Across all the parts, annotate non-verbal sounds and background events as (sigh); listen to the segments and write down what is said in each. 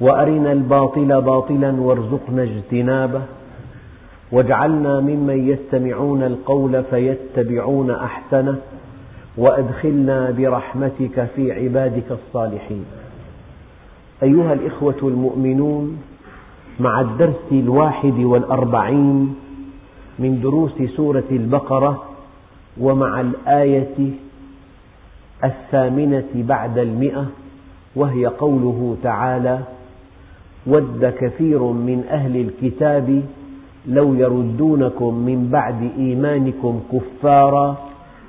وأرنا الباطل باطلا وارزقنا اجتنابه. واجعلنا ممن يستمعون القول فيتبعون أحسنه. وأدخلنا برحمتك في عبادك الصالحين. أيها الإخوة المؤمنون مع الدرس الواحد والأربعين من دروس سورة البقرة ومع الآية الثامنة بعد المئة وهي قوله تعالى ود كثير من أهل الكتاب لو يردونكم من بعد إيمانكم كفارا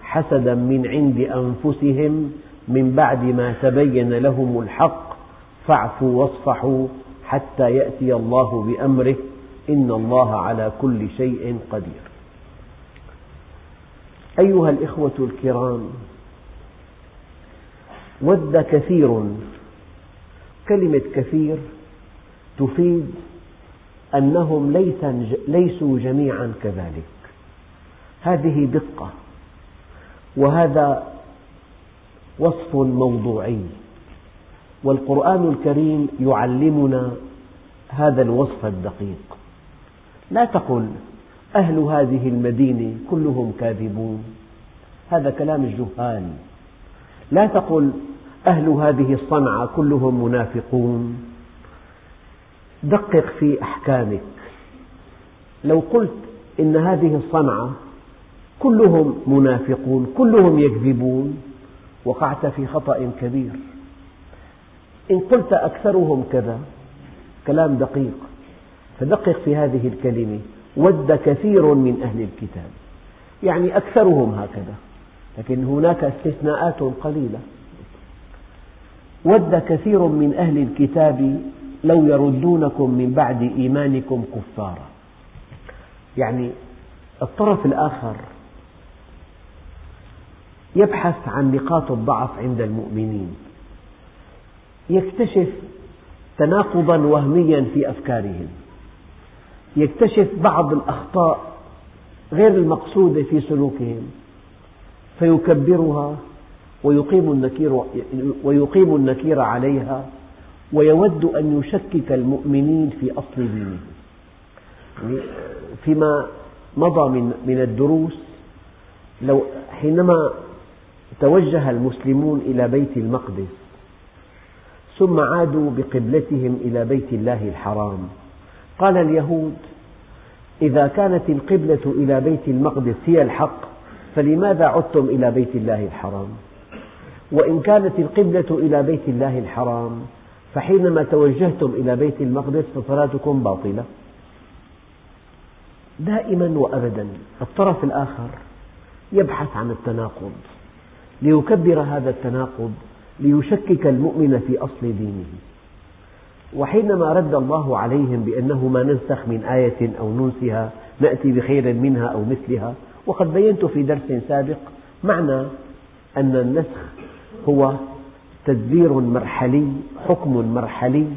حسدا من عند أنفسهم من بعد ما تبين لهم الحق فاعفوا واصفحوا حتى يأتي الله بأمره إن الله على كل شيء قدير. أيها الإخوة الكرام ود كثير كلمة كثير تفيد أنهم ليسوا جميعا كذلك. هذه دقة وهذا وصف موضوعي. والقرآن الكريم يعلمنا هذا الوصف الدقيق. لا تقل أهل هذه المدينة كلهم كاذبون. هذا كلام الجهال. لا تقل أهل هذه الصنعة كلهم منافقون. دقق في أحكامك. لو قلت إن هذه الصنعة كلهم منافقون كلهم يكذبون وقعت في خطأ كبير. إن قلت أكثرهم كذا كلام دقيق. فدقق في هذه الكلمة. ود كثير من أهل الكتاب. يعني أكثرهم هكذا. لكن هناك استثناءات قليلة. ود كثير من أهل الكتاب لو يردونكم من بعد إيمانكم كفارا. يعني الطرف الآخر يبحث عن نقاط الضعف عند المؤمنين يكتشف تناقضا وهميا في أفكارهم يكتشف بعض الأخطاء غير المقصودة في سلوكهم فيكبرها ويقيم النكير, ويقيم النكير عليها ويود أن يشكك المؤمنين في أصل دينه فيما مضى من الدروس لو حينما توجه المسلمون إلى بيت المقدس ثم عادوا بقبلتهم إلى بيت الله الحرام. قال اليهود إذا كانت القبلة إلى بيت المقدس هي الحق فلماذا عدتم إلى بيت الله الحرام؟ وإن كانت القبلة إلى بيت الله الحرام فحينما توجهتم إلى بيت المقدس فصلاتكم باطلة. دائما وأبدا الطرف الآخر يبحث عن التناقض ليكبر هذا التناقض ليشكك المؤمن في أصل دينه. وحينما رد الله عليهم بأنه ما ننسخ من آية أو ننسها نأتي بخير منها أو مثلها. وقد بينت في درس سابق معنى أن النسخ هو تدبير مرحلي حكم مرحلي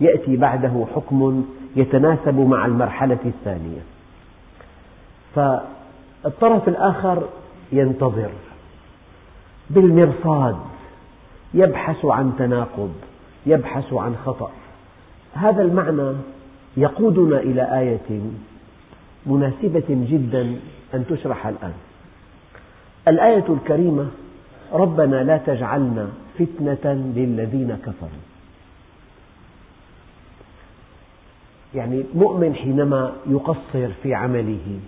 يأتي بعده حكم يتناسب مع المرحلة الثانية. فالطرف الآخر ينتظر بالمرصاد يبحث عن تناقض يبحث عن خطأ. هذا المعنى يقودنا إلى آية مناسبة جدا أن تشرح الآن. الآية الكريمة ربنا لا تجعلنا فتنة للذين كفروا يعني المؤمن حينما يقصر في عمله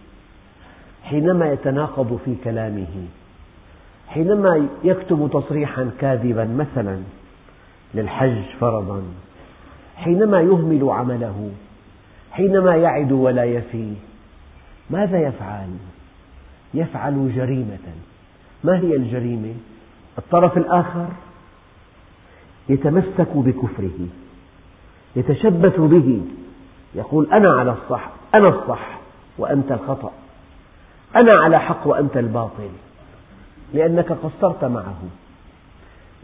حينما يتناقض في كلامه حينما يكتب تصريحا كاذبا مثلا للحج فرضا حينما يهمل عمله حينما يعد ولا يفي ماذا يفعل؟ يفعل جريمة ما هي الجريمة؟ الطرف الآخر يتمسك بكفره يتشبث به يقول أنا على الصح أنا الصح وأنت الخطأ أنا على حق وأنت الباطل لأنك قصرت معه.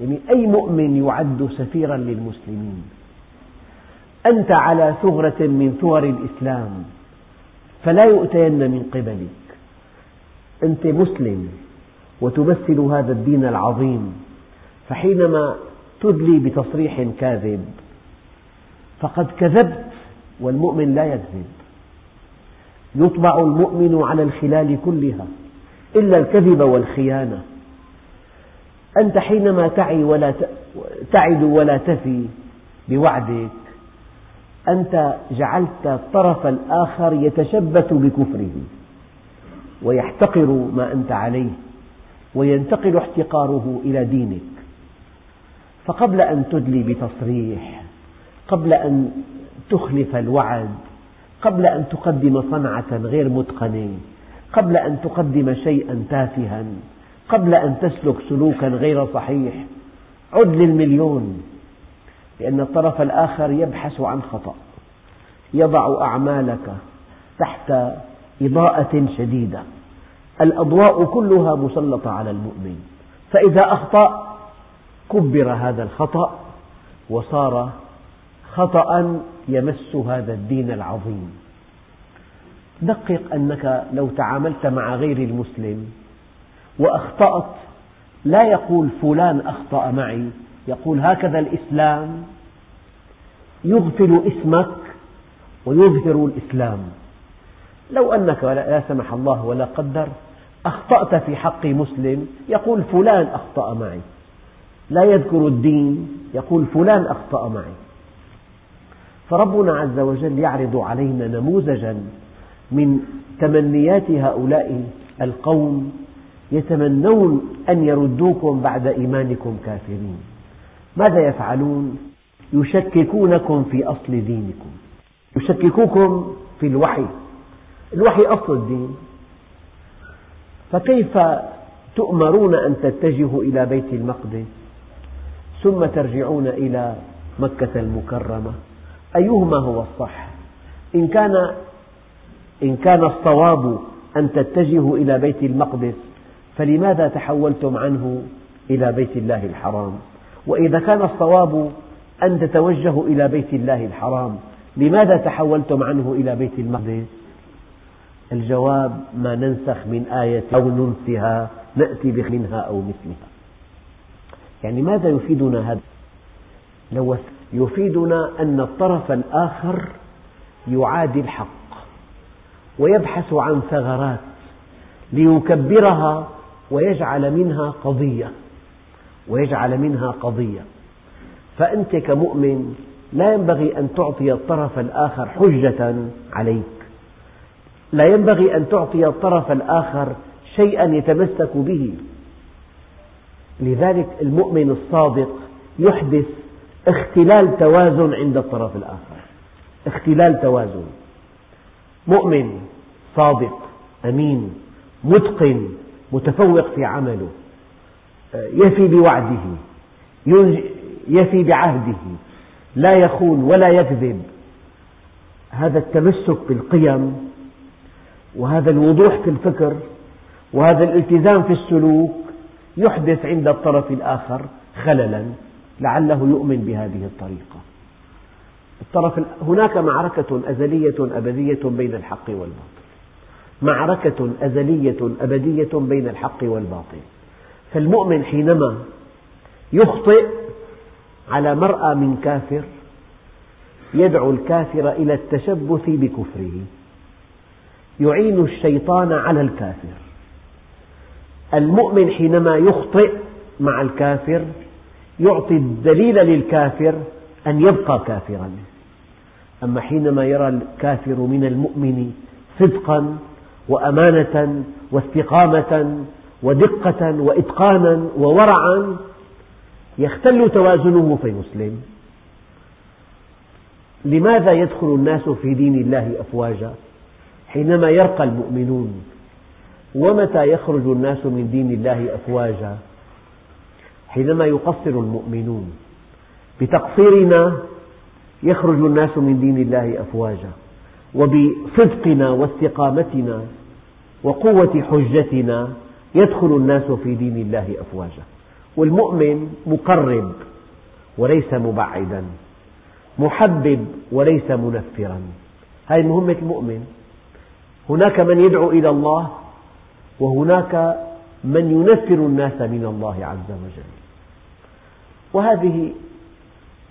يعني أي مؤمن يعد سفيرا للمسلمين؟ أنت على ثغرة من ثغر الإسلام فلا يؤتين من قبلك. أنت مسلم وتمثل هذا الدين العظيم فحينما تدلي بتصريح كاذب. فقد كذبت والمؤمن لا يكذب. يطبع المؤمن على الخلال كلها إلا الكذب والخيانة. أنت حينما تعي ولا تعد ولا تفي بوعدك أنت جعلت الطرف الآخر يتشبث بكفره ويحتقر ما أنت عليه وينتقل احتقاره إلى دينك. فقبل أن تدلي بتصريح قبل أن تخلف الوعد قبل أن تقدم صنعة غير متقنة قبل أن تقدم شيئا تافها قبل أن تسلك سلوكا غير صحيح عد للمليون لأن الطرف الآخر يبحث عن خطأ يضع أعمالك تحت إضاءة شديدة الأضواء كلها مسلطة على المؤمن فإذا أخطأ كبر هذا الخطأ وصار خطأ يمس هذا الدين العظيم. دقق أنك لو تعاملت مع غير المسلم وأخطأت لا يقول فلان أخطأ معي يقول هكذا الإسلام. يغفل اسمك ويظهر الإسلام. لو أنك لا سمح الله ولا قدر أخطأت في حق مسلم يقول فلان أخطأ معي. لا يذكر الدين. يقول فلان أخطأ معي. فربنا عز وجل يعرض علينا نموذجا من تمنيات هؤلاء القوم يتمنون أن يردوكم بعد إيمانكم كافرين. ماذا يفعلون؟ يشككونكم في أصل دينكم. يشككوكم في الوحي. الوحي أصل الدين. فكيف تؤمرون أن تتجهوا إلى بيت المقدس؟ ثم ترجعون إلى مكة المكرمة. أيهما هو الصح؟ إن كان إن كان الصواب أن تتجهوا إلى بيت المقدس فلماذا تحولتم عنه إلى بيت الله الحرام؟ وإذا كان الصواب أن تتوجهوا إلى بيت الله الحرام لماذا تحولتم عنه إلى بيت المقدس؟ الجواب ما ننسخ من آية أو ننسها نأتي منها أو مثلها. يعني ماذا يفيدنا هذا؟ لو يفيدنا أن الطرف الآخر يعادي الحق ويبحث عن ثغرات ليكبرها ويجعل منها قضية ويجعل منها قضية. فأنت كمؤمن لا ينبغي أن تعطي الطرف الآخر حجة عليك. لا ينبغي أن تعطي الطرف الآخر شيئا يتمسك به. لذلك المؤمن الصادق يحدث اختلال توازن عند الطرف الآخر. اختلال توازن. مؤمن صادق أمين متقن متفوق في عمله يفي بوعده يفي بعهده لا يخون ولا يكذب. هذا التمسك بالقيم وهذا الوضوح في الفكر وهذا الالتزام في السلوك يحدث عند الطرف الآخر خللا لعله يؤمن بهذه الطريقة. الطرف هناك معركة أزلية أبدية بين الحق والباطل. معركة أزلية أبدية بين الحق والباطل. فالمؤمن حينما يخطئ على مرأى من كافر يدعو الكافر إلى التشبث بكفره. يعين الشيطان على الكافر. المؤمن حينما يخطئ مع الكافر يعطي الدليل للكافر أن يبقى كافرا. أما حينما يرى الكافر من المؤمن صدقا وأمانة واستقامة ودقة وإتقانا وورعا يختل توازنه فيسلم لماذا يدخل الناس في دين الله أفواجا؟ حينما يرقى المؤمنون ومتى يخرج الناس من دين الله أفواجا؟ حينما يقصر المؤمنون. بتقصيرنا يخرج الناس من دين الله أفواجا. وبصدقنا واستقامتنا وقوة حجتنا يدخل الناس في دين الله أفواجا. والمؤمن مقرب وليس مبعدا. محبب وليس منفرا. هذه مهمة المؤمن. هناك من يدعو إلى الله وهناك من ينفر الناس من الله عز وجل. وهذه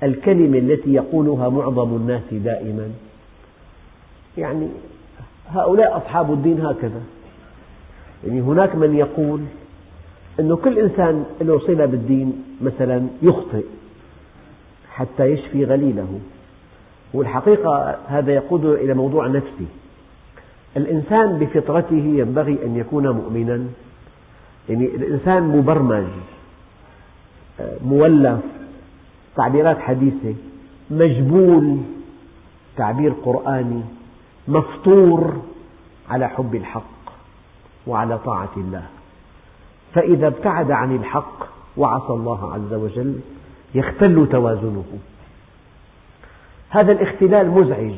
الكلمة التي يقولها معظم الناس دائما يعني هؤلاء أصحاب الدين هكذا. يعني هناك من يقول أن كل إنسان له صلة بالدين مثلا يخطئ حتى يشفي غليله. والحقيقة هذا يقودنا إلى موضوع نفسي. الإنسان بفطرته ينبغي أن يكون مؤمنا. يعني الإنسان مبرمج مولف تعبيرات حديثة مجبول تعبير قرآني مفطور على حب الحق وعلى طاعة الله. فإذا ابتعد عن الحق وعصى الله عز وجل يختل توازنه. هذا الاختلال مزعج.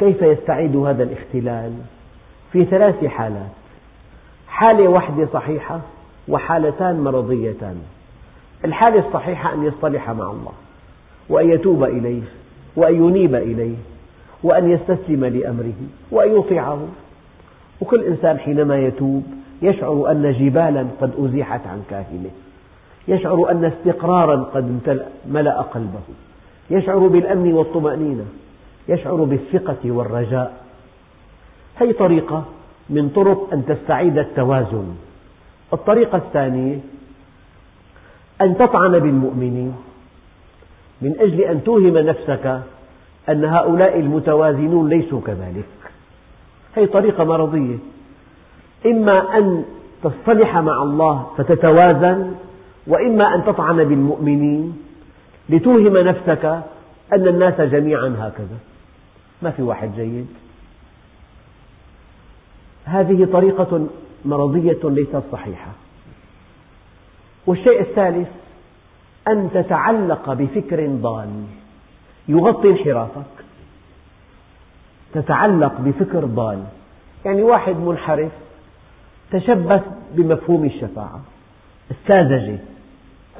كيف يستعيد هذا الاختلال؟ في ثلاث حالات. حالة واحدة صحيحة وحالتان مرضيتان. الحالة الصحيحة أن يصطلح مع الله وأن يتوب إليه وأن ينيب إليه وأن يستسلم لأمره وأن يطيعه. وكل إنسان حينما يتوب يشعر أن جبالا قد أزيحت عن كاهله يشعر أن استقرارا قد ملأ قلبه. يشعر بالأمن والطمأنينة. يشعر بالثقة والرجاء. هذه طريقة من طرق أن تستعيد التوازن. الطريقة الثانية أن تطعن بالمؤمنين من أجل أن توهم نفسك أن هؤلاء المتوازنون ليسوا كذلك. هذه طريقة مرضية. إما أن تصطلح مع الله فتتوازن وإما أن تطعن بالمؤمنين لتوهم نفسك أن الناس جميعا هكذا. ما في واحد جيد. هذه طريقة مرضية ليست صحيحة. والشيء الثالث أن تتعلق بفكر ضال. يغطي انحرافك. تتعلق بفكر ضال. يعني واحد منحرف تشبث بمفهوم الشفاعة. الساذجة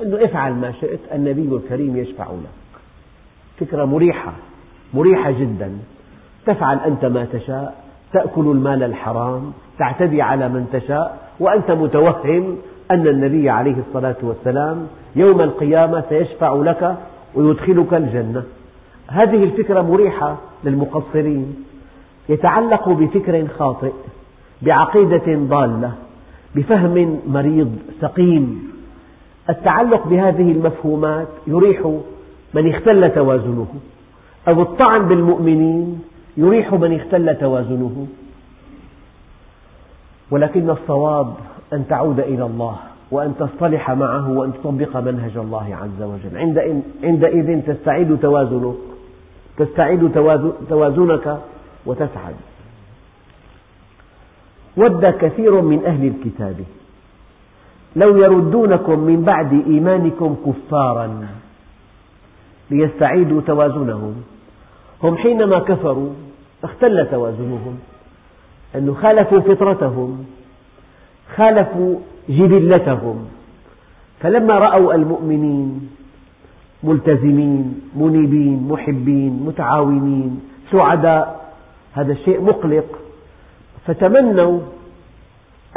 أنه افعل ما شئت النبي الكريم يشفع لك. فكرة مريحة. مريحة جدا. تفعل أنت ما تشاء تأكل المال الحرام تعتدي على من تشاء وأنت متوهم أن النبي عليه الصلاة والسلام يوم القيامة سيشفع لك ويدخلك الجنة. هذه الفكرة مريحة للمقصرين. يتعلق بفكر خاطئ بعقيدة ضالة بفهم مريض سقيم. التعلق بهذه المفهومات يريح من اختل توازنه. أو الطعن بالمؤمنين يريح من اختل توازنه. ولكن الصواب أن تعود إلى الله وأن تصطلح معه وأن تطبق منهج الله عز وجل. عندئذ تستعيد توازنك تستعيد توازنك وتسعد. ود كثير من أهل الكتاب. لو يردونكم من بعد إيمانكم كفارا. ليستعيدوا توازنهم. هم حينما كفروا اختل توازنهم أنه خالفوا فطرتهم خالفوا جبلتهم. فلما رأوا المؤمنين ملتزمين منيبين محبين متعاونين سعداء هذا الشيء مقلق فتمنوا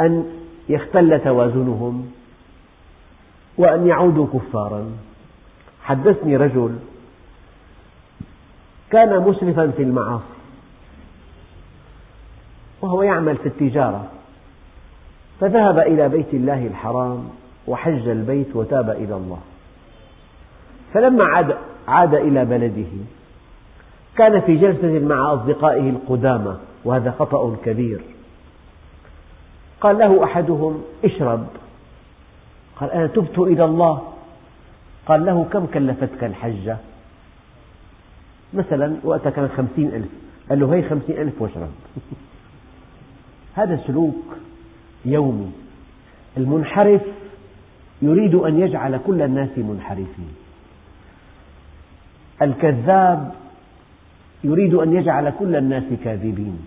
أن يختل توازنهم وأن يعودوا كفارا. حدثني رجل كان مسرفا في المعاصي. وهو يعمل في التجارة. فذهب إلى بيت الله الحرام وحج البيت وتاب إلى الله. فلما عاد, عاد إلى بلده كان في جلسة مع أصدقائه القدامى وهذا خطأ كبير. قال له أحدهم اشرب. قال أنا تبت إلى الله. قال له كم كلفتك الحجة؟ مثلا وقتها كان خمسين ألف. قال له هي خمسين ألف واشرب. (laughs) هذا سلوك يومي. المنحرف يريد أن يجعل كل الناس منحرفين. الكذاب يريد أن يجعل كل الناس كاذبين.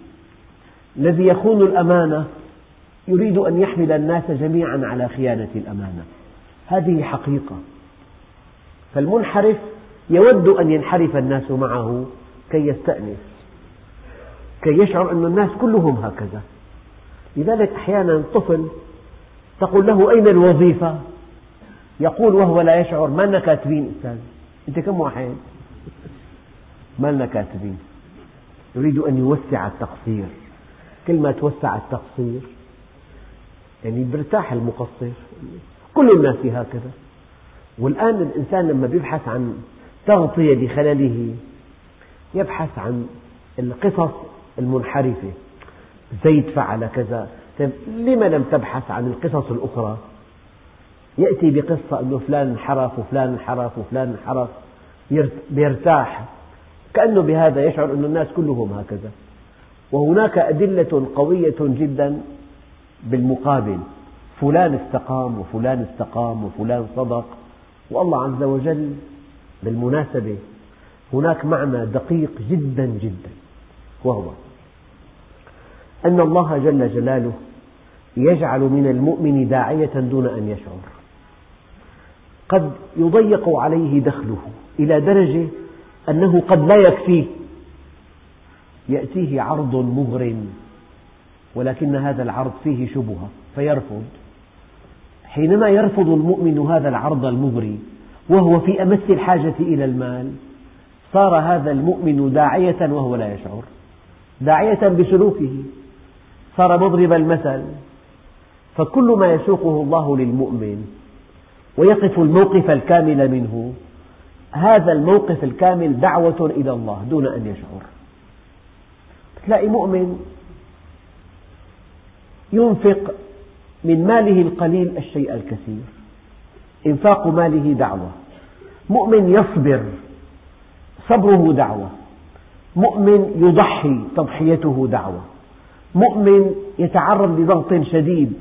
الذي يخون الأمانة يريد أن يحمل الناس جميعا على خيانة الأمانة. هذه حقيقة. فالمنحرف يود أن ينحرف الناس معه كي يستأنس كي يشعر أن الناس كلهم هكذا. لذلك أحيانا طفل تقول له أين الوظيفة؟ يقول وهو لا يشعر ما لنا كاتبين أستاذ؟ أنت كم واحد؟ ما لنا كاتبين. يريد أن يوسع التقصير. كل ما توسع التقصير يعني برتاح المقصر. كل الناس هكذا. والآن الإنسان لما يبحث عن تغطية لخلله يبحث عن القصص المنحرفة. زيد فعل كذا. طيب لما لم تبحث عن القصص الأخرى؟ يأتي بقصة أن فلان انحرف وفلان انحرف وفلان انحرف يرتاح كأنه بهذا يشعر أن الناس كلهم هكذا. وهناك أدلة قوية جدا بالمقابل. فلان استقام وفلان استقام وفلان صدق. والله عز وجل بالمناسبة هناك معنى دقيق جدا جدا وهو أن الله جل جلاله يجعل من المؤمن داعية دون أن يشعر قد يضيق عليه دخله إلى درجة أنه قد لا يكفيه يأتيه عرض مغرم ولكن هذا العرض فيه شبهة فيرفض. حينما يرفض المؤمن هذا العرض المغري وهو في أمس الحاجة إلى المال صار هذا المؤمن داعية وهو لا يشعر داعية بسلوكه صار مضرب المثل فكل ما يسوقه الله للمؤمن ويقف الموقف الكامل منه هذا الموقف الكامل دعوة إلى الله دون أن يشعر. تلاقي مؤمن ينفق من ماله القليل الشيء الكثير. إنفاق ماله دعوة. مؤمن يصبر صبره دعوة. مؤمن يضحي تضحيته دعوة. مؤمن يتعرض لضغط شديد.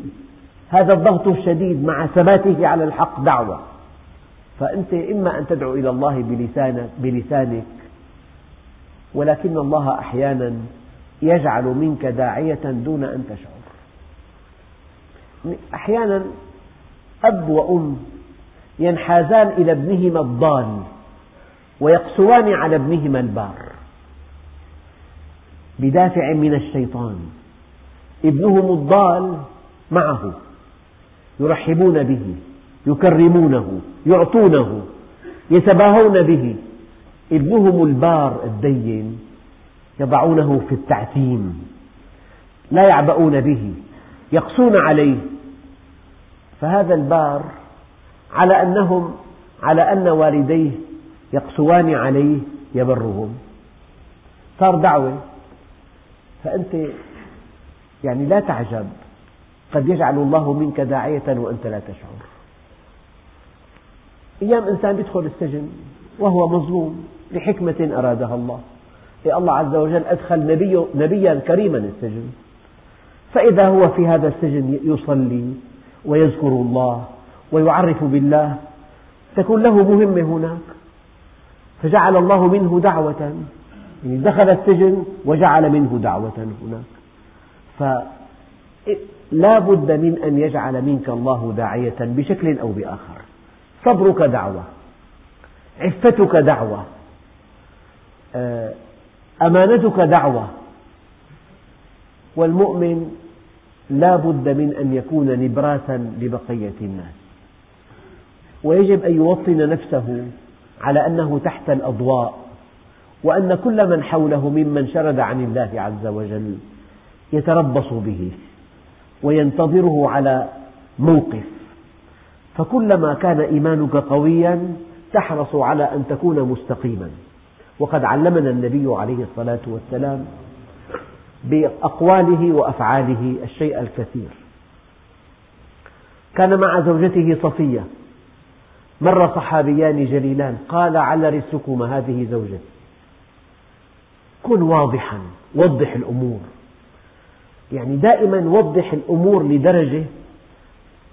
هذا الضغط الشديد مع ثباته على الحق دعوة. فأنت إما أن تدعو إلى الله بلسانك, بلسانك ولكن الله أحيانا يجعل منك داعية دون أن تشعر. أحيانا أب وأم ينحازان إلى ابنهما الضال ويقسوان على ابنهما البار. بدافع من الشيطان. ابنهم الضال معه يرحبون به يكرمونه يعطونه يتباهون به. ابنهم البار الدين يضعونه في التعتيم لا يعبؤون به يقسون عليه فهذا البار على أنهم على أن والديه يقسوان عليه يبرهم. صار دعوة. فأنت يعني لا تعجب. قد يجعل الله منك داعية وأنت لا تشعر. أيام إنسان يدخل السجن وهو مظلوم لحكمة أرادها الله. الله عز وجل أدخل نبي نبيا كريما السجن. فإذا هو في هذا السجن يصلي ويذكر الله ويعرف بالله تكون له مهمة هناك. فجعل الله منه دعوة يعني دخل السجن وجعل منه دعوة هناك. فلا بد من أن يجعل منك الله داعية بشكل أو بآخر. صبرك دعوة عفتك دعوة آه، أمانتك دعوة. والمؤمن لا بد من أن يكون نبراسا لبقية الناس. ويجب أن يوطن نفسه على أنه تحت الأضواء وأن كل من حوله ممن شرد عن الله عز وجل يتربص به وينتظره على موقف. فكلما كان إيمانك قويا تحرص على أن تكون مستقيما. وقد علمنا النبي عليه الصلاة والسلام بأقواله وأفعاله الشيء الكثير. كان مع زوجته صفية. مر صحابيان جليلان. قال على رسلكما هذه زوجتي كن واضحا وضح الأمور. يعني دائما وضح الأمور لدرجة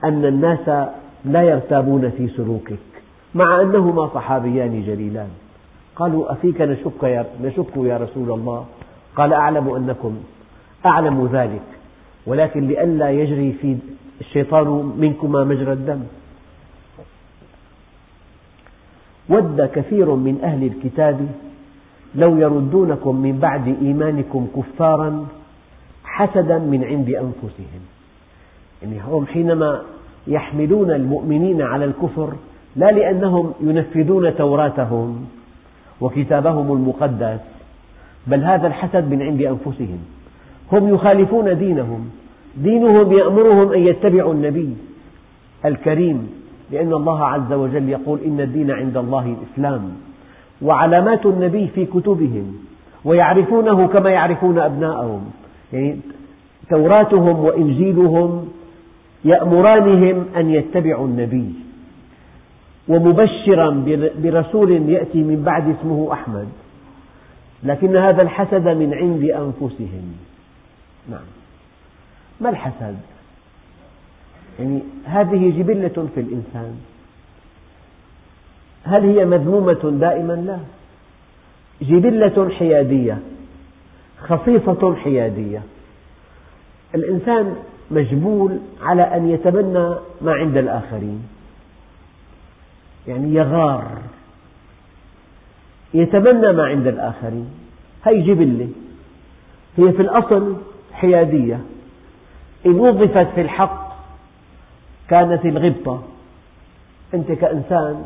أن الناس لا يرتابون في سلوكك مع أنهما صحابيان جليلان. قالوا أفيك نشك يا رسول الله؟ قال أعلم أنكم أعلم ذلك ولكن لئلا يجري في الشيطان منكما مجرى الدم. ود كثير من أهل الكتاب لو يردونكم من بعد إيمانكم كفارا حسدا من عند أنفسهم. يعني هم حينما يحملون المؤمنين على الكفر لا لأنهم ينفذون توراتهم وكتابهم المقدس بل هذا الحسد من عند أنفسهم. هم يخالفون دينهم. دينهم يأمرهم أن يتبعوا النبي الكريم لأن الله عز وجل يقول إن الدين عند الله الإسلام. وعلامات النبي في كتبهم ويعرفونه كما يعرفون أبناءهم. يعني توراتهم وإنجيلهم يأمرانهم أن يتبعوا النبي. ومبشرا برسول يأتي من بعد اسمه أحمد. لكن هذا الحسد من عند أنفسهم. نعم. ما الحسد؟ يعني هذه جبلة في الإنسان. هل هي مذمومة دائما؟ لا. جبلة حيادية خصيصة حيادية. الإنسان مجبول على أن يتمنى ما عند الآخرين. يعني يغار. يتمنى ما عند الآخرين. هي جبلة. هي في الأصل حيادية. إن وظفت في الحق كانت الغبطة. أنت كإنسان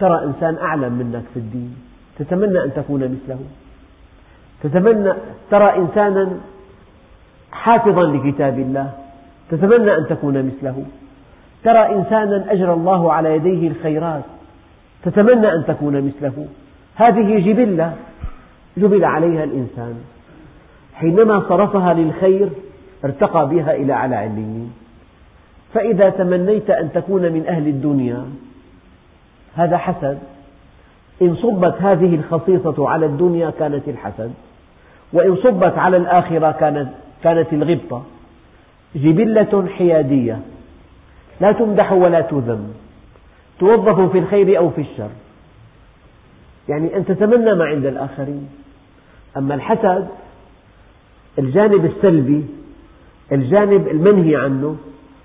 ترى إنسان أعلم منك في الدين. تتمنى أن تكون مثله. تتمنى ترى إنسانا حافظا لكتاب الله. تتمنى أن تكون مثله. ترى إنسانا أجرى الله على يديه الخيرات. تتمنى أن تكون مثله. هذه جبلة جبل عليها الإنسان. حينما صرفها للخير ارتقى بها إلى أعلى عليين فإذا تمنيت أن تكون من أهل الدنيا هذا حسد. إن صبت هذه الخصيصة على الدنيا كانت الحسد. وإن صبت على الآخرة كانت, كانت الغبطة. جبلة حيادية. لا تمدح ولا تذم. توظف في الخير أو في الشر. يعني أن تتمنى ما عند الآخرين. أما الحسد الجانب السلبي الجانب المنهي عنه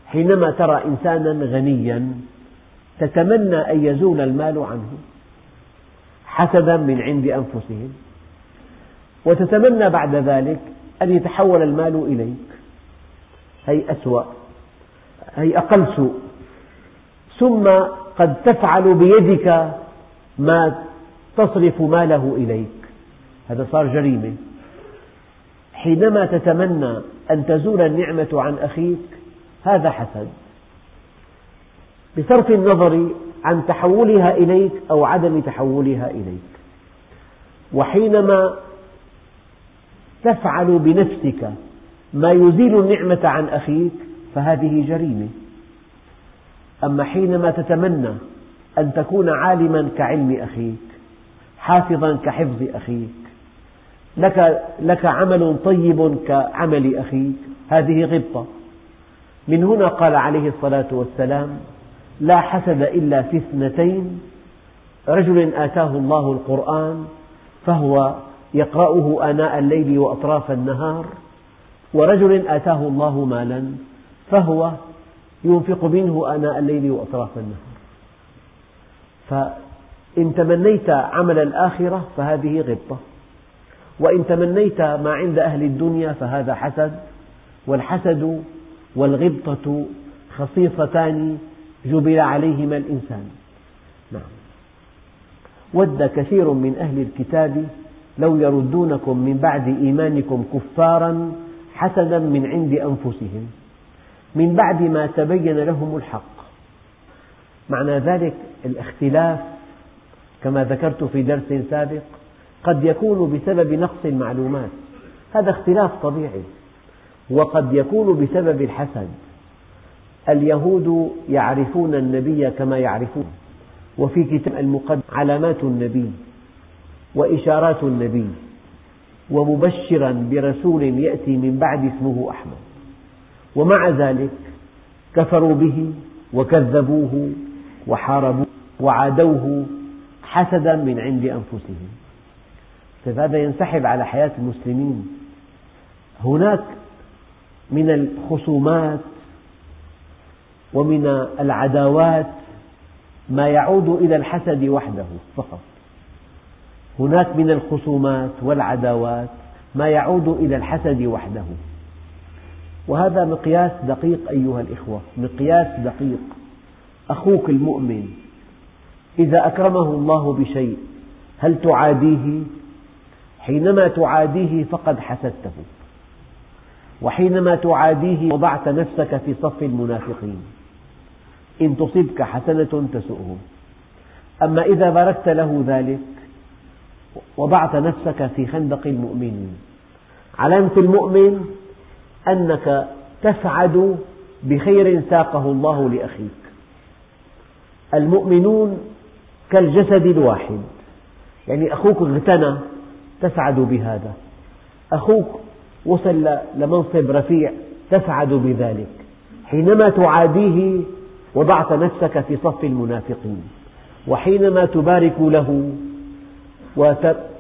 حينما ترى إنسانا غنيا تتمنى أن يزول المال عنه حسدا من عند أنفسهم وتتمنى بعد ذلك أن يتحول المال إليك. هي أسوأ هي أقل سوء. ثم قد تفعل بيدك ما تصرف ماله إليك. هذا صار جريمة. حينما تتمنى أن تزول النعمة عن أخيك هذا حسد بصرف النظر عن تحولها إليك أو عدم تحولها إليك. وحينما تفعل بنفسك ما يزيل النعمة عن أخيك فهذه جريمة. أما حينما تتمنى أن تكون عالما كعلم أخيك حافظا كحفظ أخيك. لك, لك عمل طيب كعمل أخيك. هذه غبطة. من هنا قال عليه الصلاة والسلام لا حسد إلا في اثنتين. رجل آتاه الله القرآن فهو يقرأه آناء الليل وأطراف النهار ورجل آتاه الله مالا فهو ينفق منه آناء الليل وأطراف النهار. فإن تمنيت عمل الآخرة فهذه غبطة. وإن تمنيت ما عند أهل الدنيا فهذا حسد. والحسد والغبطة خصيصتان جبل عليهما الإنسان. نعم. ود كثير من أهل الكتاب لو يردونكم من بعد إيمانكم كفارا حسدا من عند أنفسهم. من بعد ما تبين لهم الحق. معنى ذلك الاختلاف كما ذكرت في درس سابق قد يكون بسبب نقص المعلومات. هذا اختلاف طبيعي. وقد يكون بسبب الحسد. اليهود يعرفون النبي كما يعرفون. وفي كتاب المقدم علامات النبي وإشارات النبي. ومبشرا برسول يأتي من بعد اسمه أحمد. ومع ذلك كفروا به وكذبوه وحاربوه وعادوه حسدا من عند أنفسهم. طيب هذا ينسحب على حياة المسلمين. هناك من الخصومات ومن العداوات ما يعود إلى الحسد وحده فقط. هناك من الخصومات والعداوات ما يعود إلى الحسد وحده. وهذا مقياس دقيق أيها الإخوة مقياس دقيق. أخوك المؤمن إذا أكرمه الله بشيء هل تعاديه؟ حينما تعاديه فقد حسدته. وحينما تعاديه وضعت نفسك في صف المنافقين. إن تصبك حسنة تسؤهم. أما إذا باركت له ذلك وضعت نفسك في خندق المؤمنين. علامة المؤمن أنك تسعد بخير ساقه الله لأخيك. المؤمنون كالجسد الواحد. يعني أخوك اغتنى تسعد بهذا. أخوك وصل لمنصب رفيع تسعد بذلك. حينما تعاديه وضعت نفسك في صف المنافقين. وحينما تبارك له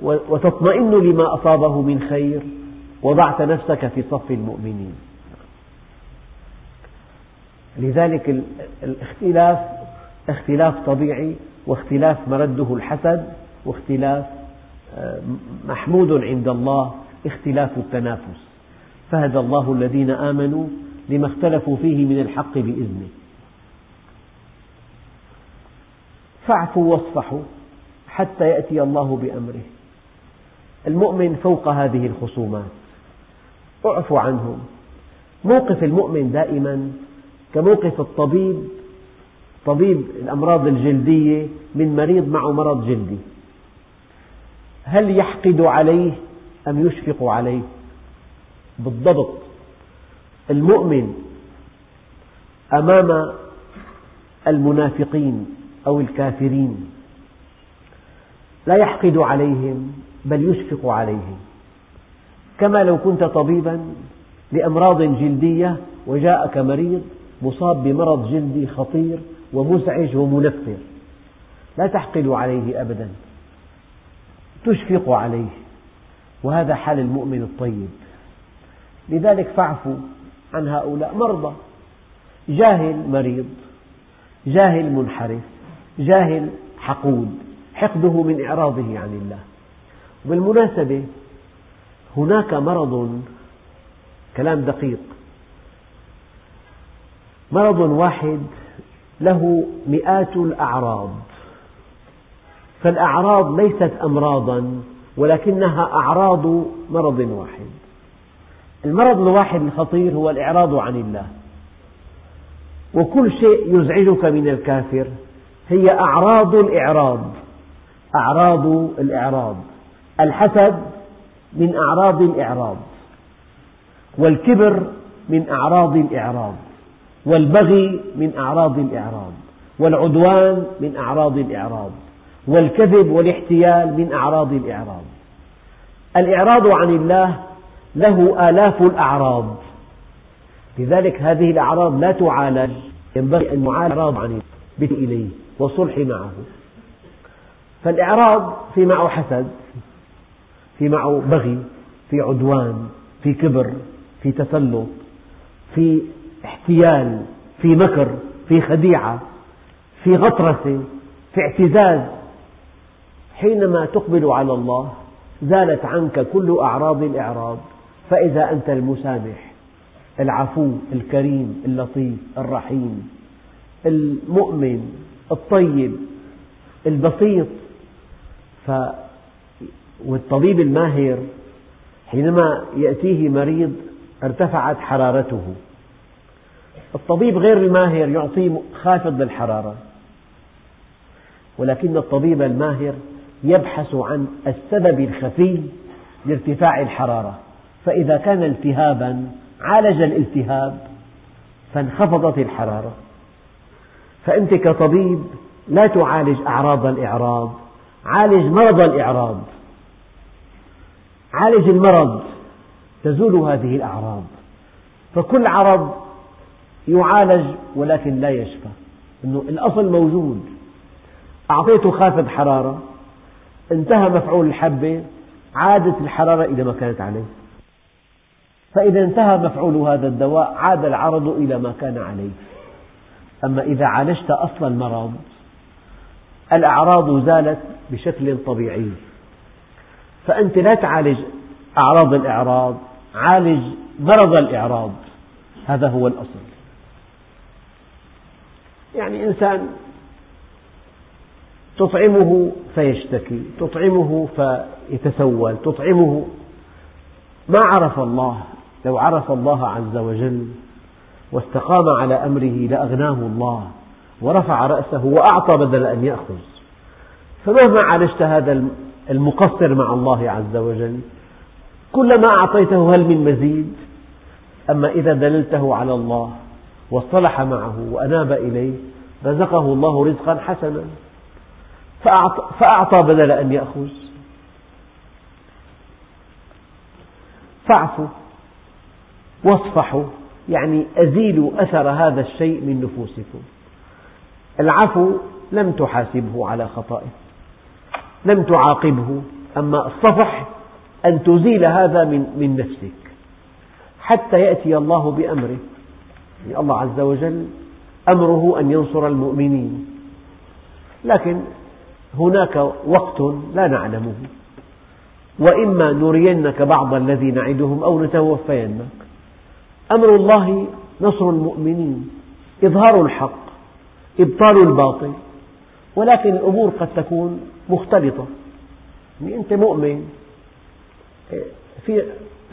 وتطمئن لما أصابه من خير وضعت نفسك في صف المؤمنين. لذلك الاختلاف اختلاف طبيعي واختلاف مرده الحسد واختلاف آه، محمود عند الله اختلاف التنافس. فهدى الله الذين آمنوا لما اختلفوا فيه من الحق بإذنه. فاعفوا واصفحوا حتى يأتي الله بأمره. المؤمن فوق هذه الخصومات. اعفوا عنهم. موقف المؤمن دائما كموقف الطبيب طبيب الأمراض الجلدية من مريض معه مرض جلدي. هل يحقد عليه أم يشفق عليه؟ بالضبط. المؤمن أمام المنافقين أو الكافرين لا يحقد عليهم بل يشفق عليهم. كما لو كنت طبيبا لأمراض جلدية وجاءك مريض مصاب بمرض جلدي خطير ومزعج ومنفر لا تحقد عليه أبدا. تشفق عليه. وهذا حال المؤمن الطيب. لذلك فاعفوا عن هؤلاء. مرضى. جاهل مريض. جاهل منحرف. جاهل حقود. حقده من إعراضه عن الله. بالمناسبة هناك مرض كلام دقيق. مرض واحد له مئات الأعراض. فالأعراض ليست أمراضا ولكنها أعراض مرض واحد. المرض الواحد الخطير هو الإعراض عن الله. وكل شيء يزعجك من الكافر هي أعراض الإعراض. أعراض الإعراض. الحسد من أعراض الإعراض. والكبر من أعراض الإعراض. والبغي من أعراض الإعراض والعدوان من أعراض الإعراض والكذب والاحتيال من أعراض الإعراض. الإعراض عن الله له آلاف الأعراض. لذلك هذه الأعراض لا تعالج ينبغي أن يعالج عن إليه والصلح معه. فالإعراض في معه حسد في معه بغي في عدوان في كبر في تسلط في احتيال في مكر في خديعة في غطرسة في اعتزاز. حينما تقبل على الله زالت عنك كل أعراض الإعراض. فإذا أنت المسامح العفو الكريم اللطيف الرحيم المؤمن الطيب البسيط. ف والطبيب الماهر حينما يأتيه مريض ارتفعت حرارته. الطبيب غير الماهر يعطي خافض للحرارة. ولكن الطبيب الماهر يبحث عن السبب الخفي لارتفاع الحرارة. فإذا كان التهابا عالج الالتهاب فانخفضت الحرارة. فأنت كطبيب لا تعالج أعراض الإعراض عالج مرض الإعراض. عالج المرض تزول هذه الأعراض. فكل عرض يعالج ولكن لا يشفى. إنه الأصل موجود. أعطيته خافض حرارة. انتهى مفعول الحبة. عادت الحرارة إلى ما كانت عليه. فإذا انتهى مفعول هذا الدواء عاد العرض إلى ما كان عليه. أما إذا عالجت أصل المرض الأعراض زالت بشكل طبيعي. فأنت لا تعالج أعراض الإعراض عالج مرض الإعراض. هذا هو الأصل. يعني إنسان تطعمه فيشتكي تطعمه فيتسول تطعمه ما عرف الله لو عرف الله عز وجل واستقام على أمره لأغناه الله ورفع رأسه وأعطى بدل أن يأخذ. فمهما عالجت هذا المقصر مع الله عز وجل كلما أعطيته هل من مزيد؟ أما إذا دللته على الله واصطلح معه وأناب إليه رزقه الله رزقا حسنا. فأعطى بدل أن يأخذ. فاعفوا واصفحوا يعني أزيلوا أثر هذا الشيء من نفوسكم. العفو لم تحاسبه على خطئه لم تعاقبه أما الصفح أن تزيل هذا من, نفسك. حتى يأتي الله بأمره. الله عز وجل أمره أن ينصر المؤمنين. لكن هناك وقت لا نعلمه. وإما نرينك بعض الذي نعدهم أو نتوفينك. أمر الله نصر المؤمنين إظهار الحق إبطال الباطل. ولكن الأمور قد تكون مختلطة. يعني أنت مؤمن في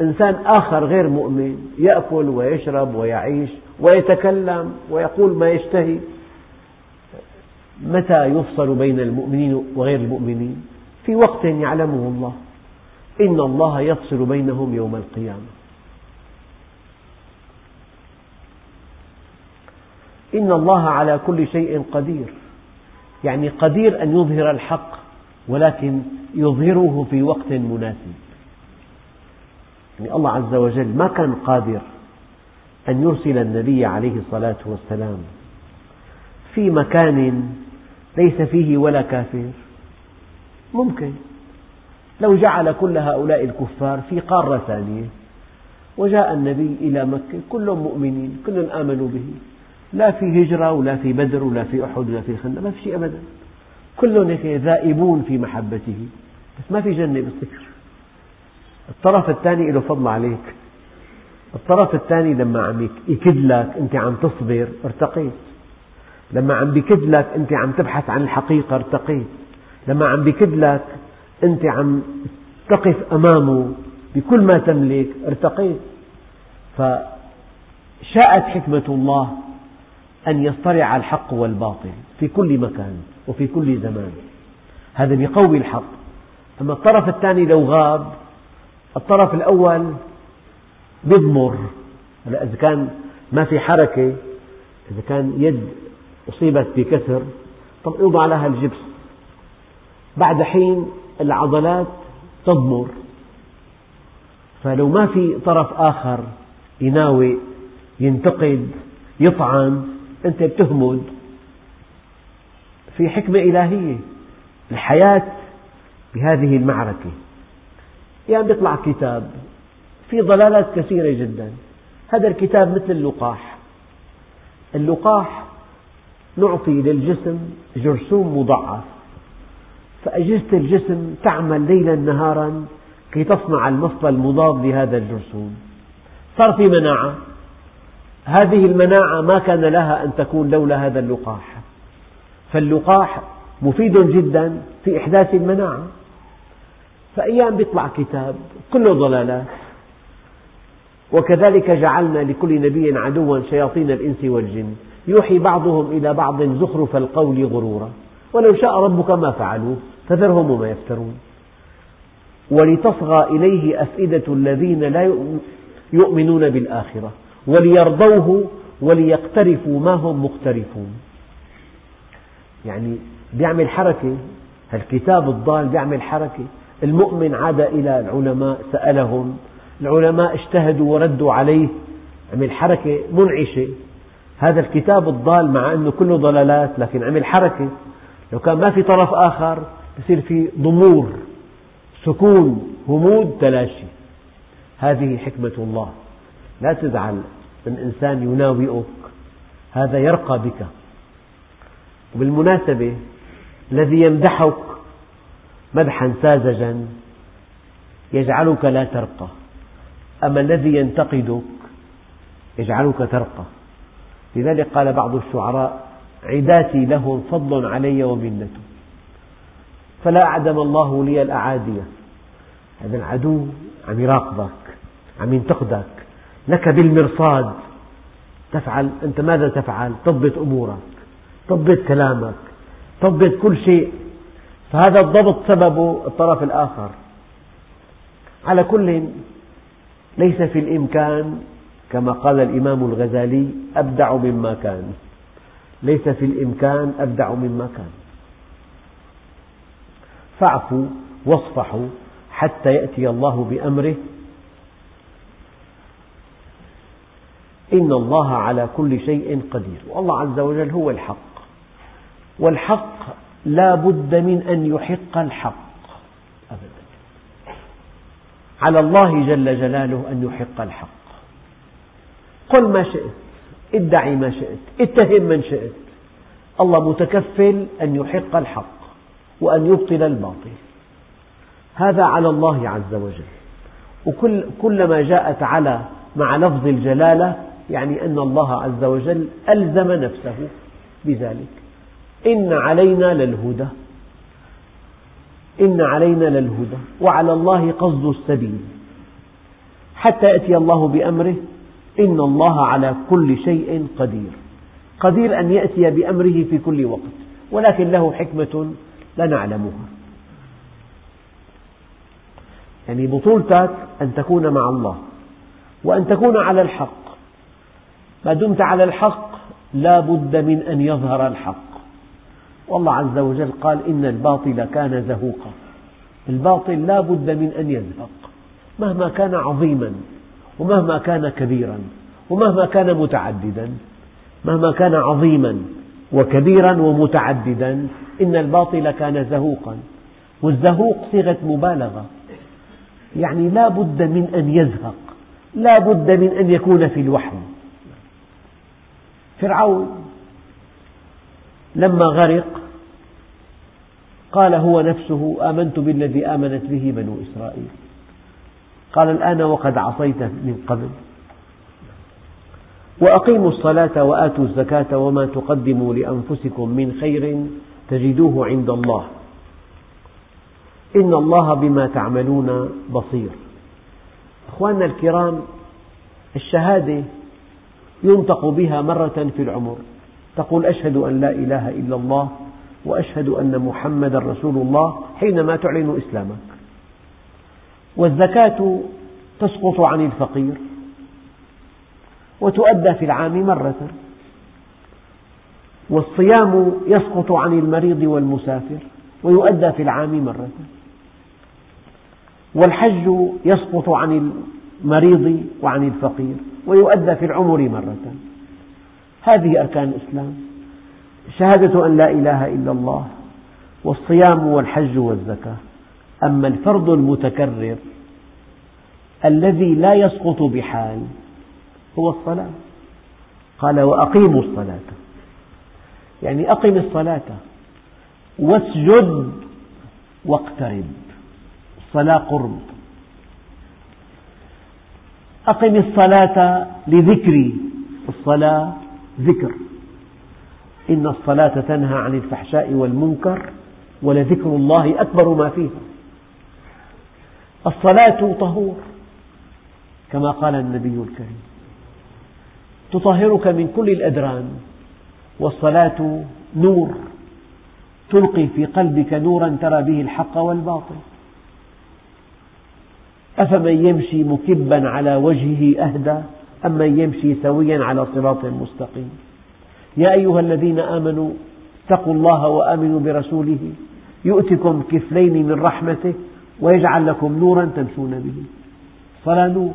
إنسان آخر غير مؤمن يأكل ويشرب ويعيش ويتكلم ويقول ما يشتهي. متى يفصل بين المؤمنين وغير المؤمنين؟ في وقت يعلمه الله. إن الله يفصل بينهم يوم القيامة. إن الله على كل شيء قدير. يعني قدير أن يظهر الحق ولكن يظهره في وقت مناسب. يعني الله عز وجل ما كان قادر أن يرسل النبي عليه الصلاة والسلام في مكان ليس فيه ولا كافر. ممكن. لو جعل كل هؤلاء الكفار في قارة ثانية وجاء النبي إلى مكة كلهم مؤمنين كلهم آمنوا به. لا في هجرة ولا في بدر ولا في أحد ولا في خندق ما في شيء أبدا. كلهم ذائبون في محبته. بس ما في جنة بتصير الطرف الثاني له فضل عليك. الطرف الثاني لما عم يكد لك أنت عم تصبر ارتقيت لما عم بكد لك أنت عم تبحث عن الحقيقة ارتقيت لما عم بكد لك أنت عم تقف أمامه بكل ما تملك ارتقيت فشاءت حكمة الله أن يصطلع الحق والباطل في كل مكان وفي كل زمان. هذا بقوي الحق. أما الطرف الثاني لو غاب الطرف الأول يضمر إذا كان ما في حركة إذا كان يد أصيبت بكسر طب يوضع لها الجبس. بعد حين العضلات تضمر. فلو ما في طرف آخر يناوي ينتقد يطعن أنت بتهمد في حكمة إلهية. الحياة بهذه المعركة. يعني يطلع كتاب في ضلالات كثيرة جدا. هذا الكتاب مثل اللقاح. اللقاح نعطي للجسم جرثوم مضاعف. فأجهزة الجسم تعمل ليلا نهارا كي تصنع المصل المضاد لهذا الجرثوم. صار في مناعة. هذه المناعة ما كان لها أن تكون لولا هذا اللقاح. فاللقاح مفيد جدا في إحداث المناعة. فأيام يطلع كتاب كله ضلالات. وكذلك جعلنا لكل نبي عدوا شياطين الإنس والجن. يوحي بعضهم إلى بعض زخرف القول غرورا. ولو شاء ربك ما فعلوه فذرهم وما يفترون. ولتصغى إليه أفئدة الذين لا يؤمنون بالآخرة. وليرضوه وليقترفوا ما هم مقترفون. يعني بيعمل حركة؟ الكتاب الضال بيعمل حركة؟ المؤمن عاد إلى العلماء سألهم العلماء اجتهدوا وردوا عليه عمل حركة منعشة. هذا الكتاب الضال مع أنه كله ضلالات لكن عمل حركة. لو كان ما في طرف آخر يصير في ضمور سكون همود تلاشي. هذه حكمة الله. لا تزعل من إنسان يناوئك. هذا يرقى بك. وبالمناسبة الذي يمدحك مدحا ساذجا يجعلك لا ترقى. أما الذي ينتقدك؟ يجعلك ترقى. لذلك قال بعض الشعراء عداتي لهم فضل علي ومنة فلا أعدم الله لي الأعادية. هذا العدو عم يراقبك عم ينتقدك. لك بالمرصاد. تفعل أنت ماذا تفعل؟ تضبط أمورك تضبط كلامك تضبط كل شيء. فهذا الضبط سببه الطرف الآخر. على كل ليس في الإمكان كما قال الإمام الغزالي أبدع مما كان. ليس في الإمكان أبدع مما كان. فاعفوا واصفحوا حتى يأتي الله بأمره. إن الله على كل شيء قدير. والله عز وجل هو الحق. والحق لا بد من أن يحق الحق. أبدا. على الله جل جلاله أن يحق الحق. قل ما شئت ادعي ما شئت اتهم من شئت. الله متكفل أن يحق الحق وأن يبطل الباطل. هذا على الله عز وجل. وكل كلما جاءت على مع لفظ الجلالة يعني أن الله عز وجل ألزم نفسه بذلك. إن علينا للهدى. إن علينا للهدى وعلى الله قصد السبيل. حتى يأتي الله بأمره إن الله على كل شيء قدير. قدير أن يأتي بأمره في كل وقت ولكن له حكمة لا نعلمها. يعني بطولتك أن تكون مع الله وأن تكون على الحق. ما دمت على الحق لا بد من أن يظهر الحق. والله عز وجل قال إن الباطل كان زهوقا. الباطل لا بد من أن يزهق مهما كان عظيما ومهما كان كبيرا ومهما كان متعددا مهما كان عظيما وكبيرا ومتعددا إن الباطل كان زهوقا. والزهوق صيغة مبالغة يعني لا بد من أن يزهق لا بد من أن يكون في الوحي. فرعون لما غرق قال هو نفسه آمنت بالذي آمنت به بنو إسرائيل. قال الآن وقد عصيت من قبل. وأقيموا الصلاة وآتوا الزكاة وما تقدموا لأنفسكم من خير تجدوه عند الله. إن الله بما تعملون بصير. أخواننا الكرام الشهادة ينطق بها مرة في العمر. تقول أشهد أن لا إله إلا الله وأشهد أن محمدا رسول الله حينما تعلن إسلامك. والزكاة تسقط عن الفقير وتؤدى في العام مرة. والصيام يسقط عن المريض والمسافر ويؤدى في العام مرة. والحج يسقط عن المريض وعن الفقير ويؤدى في العمر مرة. هذه أركان الإسلام. شهادة أن لا إله إلا الله والصيام والحج والزكاة. أما الفرض المتكرر الذي لا يسقط بحال هو الصلاة. قال وأقيموا الصلاة. يعني أقم الصلاة واسجد واقترب. الصلاة قرب. أقم الصلاة لذكري. الصلاة ذكر. إن الصلاة تنهى عن الفحشاء والمنكر ولذكر الله أكبر ما فيها الصلاة طهور كما قال النبي الكريم. تطهرك من كل الأدران والصلاة نور. تلقي في قلبك نورا ترى به الحق والباطل. أفمن يمشي مكبا على وجهه أهدى؟ أم من يمشي سويا على صراط مستقيم. يا أيها الذين آمنوا اتقوا الله وآمنوا برسوله. يؤتكم كفلين من رحمته ويجعل لكم نورا تمشون به. الصلاة نور.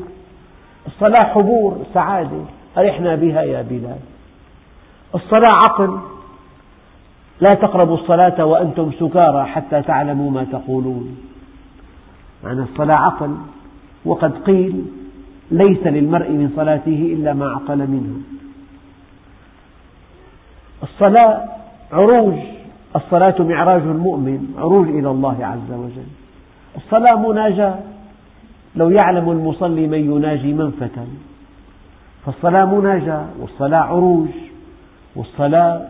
الصلاة حبور سعادة. أرحنا بها يا بلال. الصلاة عقل لا تقربوا الصلاة وأنتم سكارى حتى تعلموا ما تقولون. معنى الصلاة عقل وقد قيل ليس للمرء من صلاته إلا ما عقل منها الصلاة عروج الصلاة معراج المؤمن عروج إلى الله عز وجل. الصلاة مناجاة. لو يعلم المصلي من يناجي من فتن فالصلاة مناجاة والصلاة عروج والصلاة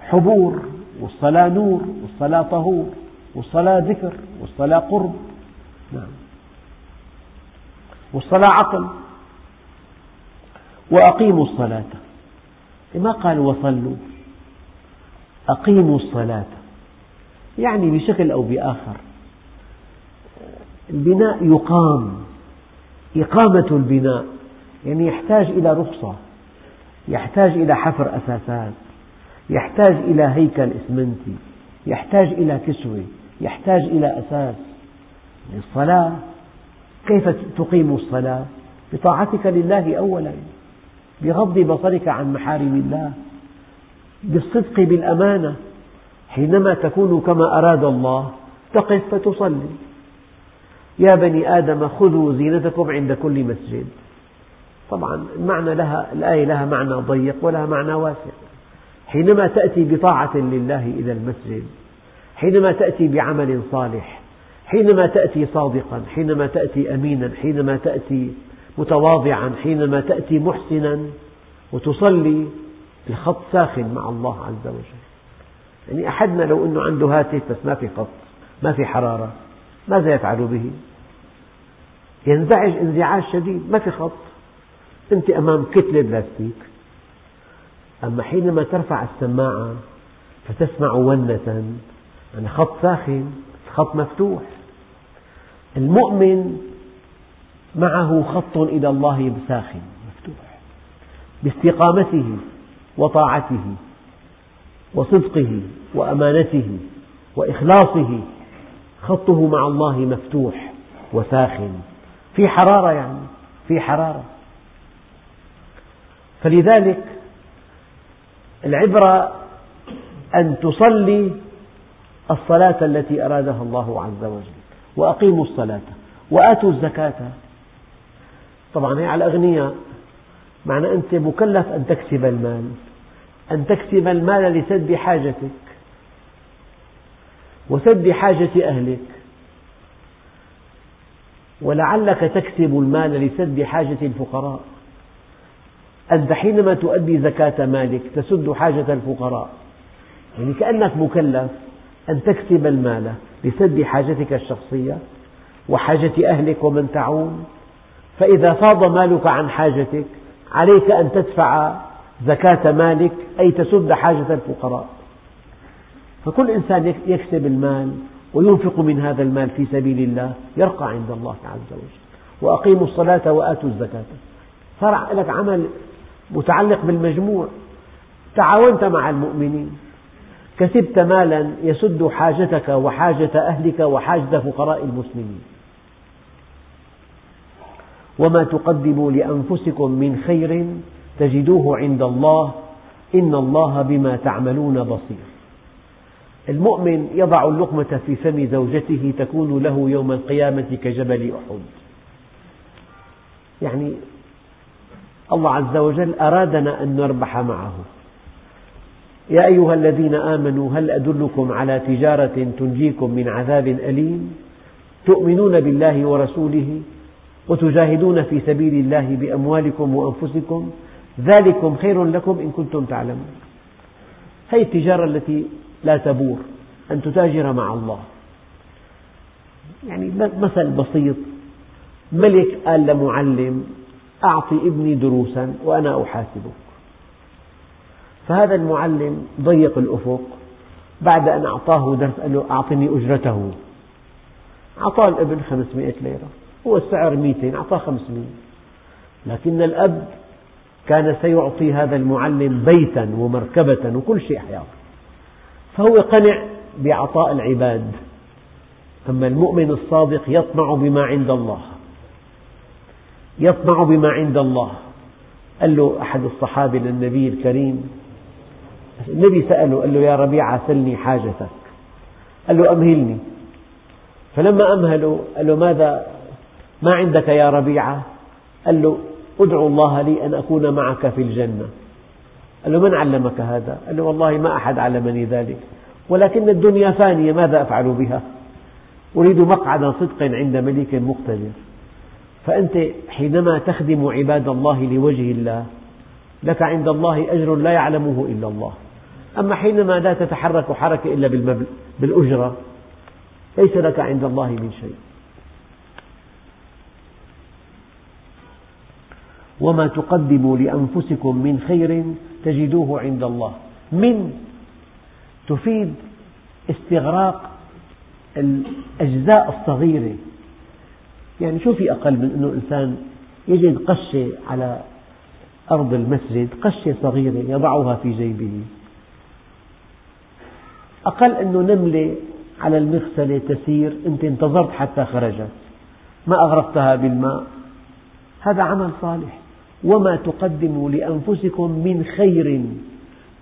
حبور والصلاة نور والصلاة طهور والصلاة ذكر والصلاة قرب. نعم. والصلاة عقل وأقيموا الصلاة. ما قال وصلوا؟ أقيموا الصلاة. يعني بشكل أو بآخر. البناء يقام. إقامة البناء. يعني يحتاج إلى رخصة. يحتاج إلى حفر أساسات يحتاج إلى هيكل إسمنتي. يحتاج إلى كسوة. يحتاج إلى أساس. الصلاة كيف تقيم الصلاة؟ بطاعتك لله أولا بغض بصرك عن محارم الله بالصدق بالأمانة. حينما تكون كما أراد الله تقف فتصلي. يا بني آدم خذوا زينتكم عند كل مسجد. طبعا المعنى لها الآية لها معنى ضيق ولها معنى واسع. حينما تأتي بطاعة لله إلى المسجد حينما تأتي بعمل صالح حينما تأتي صادقا حينما تأتي أمينا حينما تأتي متواضعا حينما تأتي محسنا وتصلي الخط ساخن مع الله عز وجل. يعني أحدنا لو أنه عنده هاتف بس ما في خط ما في حرارة ماذا يفعل به؟ ينزعج انزعاج شديد ما في خط. أنت أمام كتلة بلاستيك. أما حينما ترفع السماعة فتسمع ونة يعني خط ساخن خط مفتوح. المؤمن معه خط إلى الله ساخن مفتوح. باستقامته وطاعته وصدقه وأمانته وإخلاصه خطه مع الله مفتوح وساخن في حرارة يعني في حرارة. فلذلك العبرة أن تصلي الصلاة التي أرادها الله عز وجل. وأقيموا الصلاة وآتوا الزكاة. طبعا هي على الأغنياء. معنى أنت مكلف أن تكسب المال أن تكسب المال لسد حاجتك وسد حاجة أهلك. ولعلك تكسب المال لسد حاجة الفقراء. أنت حينما تؤدي زكاة مالك تسد حاجة الفقراء. يعني كأنك مكلف أن تكسب المال. لسد حاجتك الشخصية وحاجة أهلك ومن تعول فإذا فاض مالك عن حاجتك عليك أن تدفع زكاة مالك أي تسد حاجة الفقراء. فكل إنسان يكسب المال وينفق من هذا المال في سبيل الله يرقى عند الله عز وجل. وأقيموا الصلاة وآتوا الزكاة. صار لك عمل متعلق بالمجموع. تعاونت مع المؤمنين. كسبت مالا يسد حاجتك وحاجة أهلك وحاجة فقراء المسلمين. وما تقدموا لأنفسكم من خير تجدوه عند الله. إن الله بما تعملون بصير. المؤمن يضع اللقمة في فم زوجته تكون له يوم القيامة كجبل أحد. يعني الله عز وجل أرادنا أن نربح معه. يا أيها الذين آمنوا هل أدلكم على تجارة تنجيكم من عذاب أليم؟ تؤمنون بالله ورسوله وتجاهدون في سبيل الله بأموالكم وأنفسكم؟ ذلكم خير لكم إن كنتم تعلمون. هذه التجارة التي لا تبور أن تتاجر مع الله. يعني مثل بسيط ملك قال لمعلم أعطي ابني دروسا وأنا أحاسبك فهذا المعلم ضيق الأفق بعد أن أعطاه درس قال له أعطني أجرته. أعطاه الابن خمسمائة ليرة. هو السعر مئتين أعطاه خمسمائة. لكن الأب كان سيعطي هذا المعلم بيتا ومركبة وكل شيء حياته فهو قنع بعطاء العباد. أما المؤمن الصادق يطمع بما عند الله. يطمع بما عند الله. قال له أحد الصحابة للنبي الكريم النبي سأله قال له يا ربيعة سلني حاجتك. قال له أمهلني. فلما أمهله قال له ماذا؟ ما عندك يا ربيعة قال له أدعو الله لي أن أكون معك في الجنة. قال له من علمك هذا؟ قال له والله ما أحد علمني ذلك ولكن الدنيا فانية ماذا أفعل بها؟ أريد مقعد صدق عند ملك مقتدر. فأنت حينما تخدم عباد الله لوجه الله لك عند الله أجر لا يعلمه إلا الله. أما حينما لا تتحرك حركة إلا بالأجرة ليس لك عند الله من شيء. وما تقدموا لأنفسكم من خير تجدوه عند الله. من تفيد استغراق الأجزاء الصغيرة. يعني شو في أقل من أنه إنسان يجد قشة على أرض المسجد قشة صغيرة يضعها في جيبه؟ أقل أنه نملة على المغسلة تسير أنت انتظرت حتى خرجت. ما أغرقتها بالماء. هذا عمل صالح. وما تقدموا لأنفسكم من خير.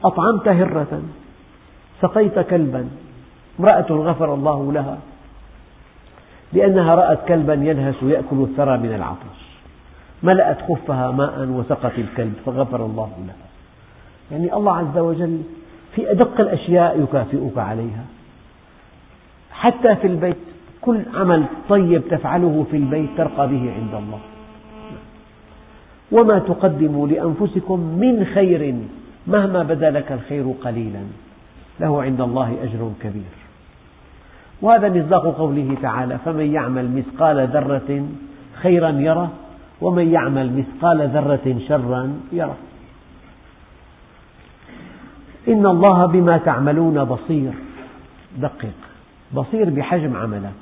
أطعمت هرة. سقيت كلبا. امرأة غفر الله لها. لأنها رأت كلبا يلهث يأكل الثرى من العطش. ملأت خفها ماء وسقت الكلب فغفر الله لها. يعني الله عز وجل في أدق الأشياء يكافئك عليها. حتى في البيت كل عمل طيب تفعله في البيت ترقى به عند الله. وما تقدموا لأنفسكم من خير مهما بدا لك الخير قليلا. له عند الله أجر كبير. وهذا مصداق قوله تعالى فمن يعمل مثقال ذرة خيرا يره ومن يعمل مثقال ذرة شرا يره. إن الله بما تعملون بصير. دقق بصير بحجم عملك.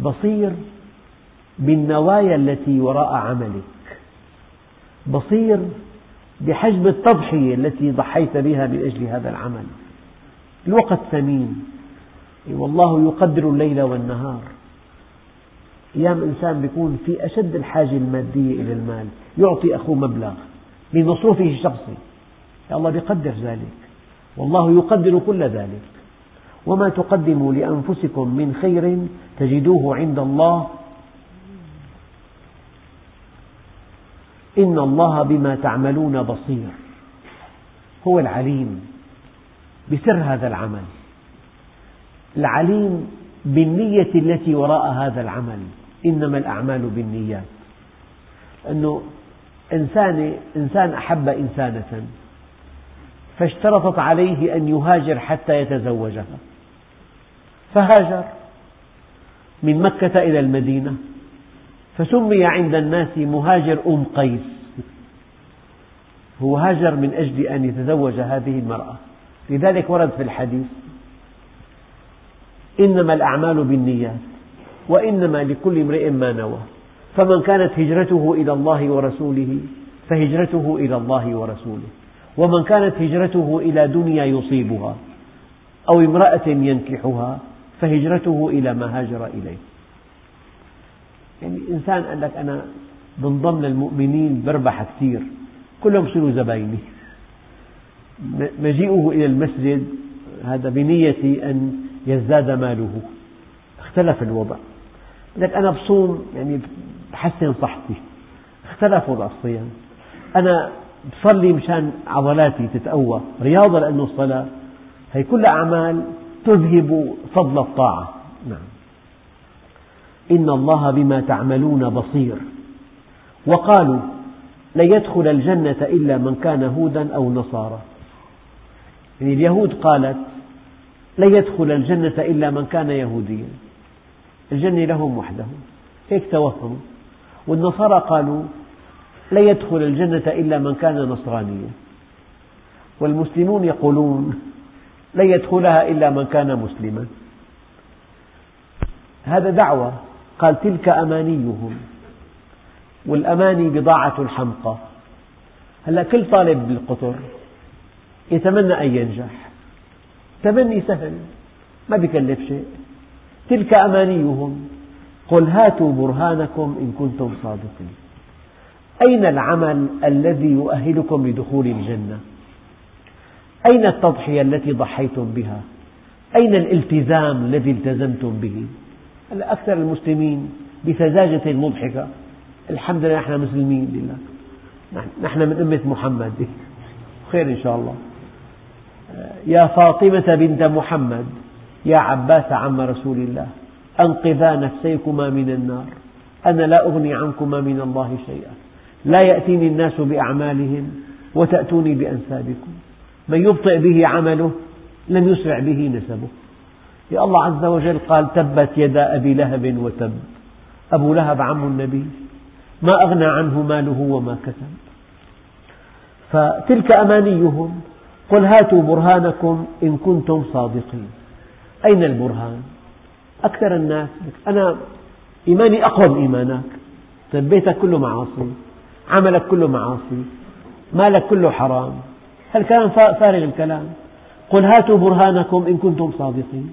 بصير بالنوايا التي وراء عملك. بصير بحجم التضحية التي ضحيت بها من أجل هذا العمل. الوقت ثمين. والله يقدر الليل والنهار. أيام إنسان يكون في أشد الحاجة المادية إلى المال. يعطي أخوه مبلغ. من مصروفه الشخصي. الله يقدر ذلك. والله يقدر كل ذلك. وما تقدموا لأنفسكم من خير تجدوه عند الله. إن الله بما تعملون بصير. هو العليم بسر هذا العمل. العليم بالنية التي وراء هذا العمل. إنما الأعمال بالنيات. أنه إنسان, إنسان أحب إنسانة. فاشترطت عليه أن يهاجر حتى يتزوجها. فهاجر من مكة إلى المدينة فسمي عند الناس مهاجر أم قيس. هو هاجر من أجل أن يتزوج هذه المرأة. لذلك ورد في الحديث إنما الأعمال بالنيات وإنما لكل امرئ ما نوى. فمن كانت هجرته إلى الله ورسوله فهجرته إلى الله ورسوله. ومن كانت هجرته إلى دنيا يصيبها أو امرأة ينكحها فهجرته إلى ما هاجر إليه. يعني إنسان قال لك أنا بنضم للمؤمنين بربح كثير كلهم يصيروا زبايني. مجيئه إلى المسجد هذا بنية أن يزداد ماله. اختلف الوضع. لك أنا بصوم يعني بحسن صحتي. اختلف وضع الصيام. أنا بصلي مشان عضلاتي تتقوى. رياضة لأنه الصلاة هي كل أعمال تذهب فضل الطاعة. نعم. إن الله بما تعملون بصير. وقالوا لن يدخل الجنة إلا من كان هودا أو نصارى. يعني اليهود قالت لن يدخل الجنة إلا من كان يهوديا. الجنة لهم وحدهم. هيك توهموا والنصارى قالوا لن يدخل الجنة إلا من كان نصرانيا. والمسلمون يقولون لن يدخلها إلا من كان مسلما. هذا دعوة. قال تلك أمانيهم. والأماني بضاعة الحمقى هلا كل طالب بالقطر يتمنى أن ينجح. تمني سهل. ما بكلف شيء. تلك أمانيهم. قل هاتوا برهانكم إن كنتم صادقين. أين العمل الذي يؤهلكم لدخول الجنة؟ أين التضحية التي ضحيتم بها؟ أين الالتزام الذي التزمتم به؟ أكثر المسلمين بسذاجة مضحكة. الحمد لله نحن مسلمين لله. نحن من أمة محمد. (laughs) خير إن شاء الله. يا فاطمة بنت محمد يا عباس عم رسول الله أنقذا نفسيكما من النار. أنا لا أغني عنكما من الله شيئا. لا يأتيني الناس بأعمالهم وتأتوني بأنسابكم. من يبطئ به عمله لم يسرع به نسبه. يا الله عز وجل قال تبت يدا أبي لهب وتب. أبو لهب عم النبي. ما أغنى عنه ماله وما كسب. فتلك أمانيهم. قل هاتوا برهانكم إن كنتم صادقين. أين البرهان؟ أكثر الناس. أنا إيماني أقوى من إيمانك. بيتك كله معاصي عملك كله معاصي مالك كله حرام. هالكلام فارغ الكلام؟ قل هاتوا برهانكم إن كنتم صادقين.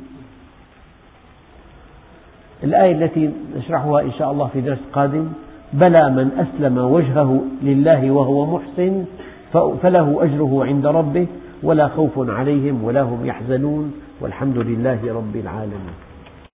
الآية التي نشرحها إن شاء الله في درس قادم بلى من أسلم وجهه لله وهو محسن فله أجره عند ربه ولا خوف عليهم ولا هم يحزنون والحمد لله رب العالمين.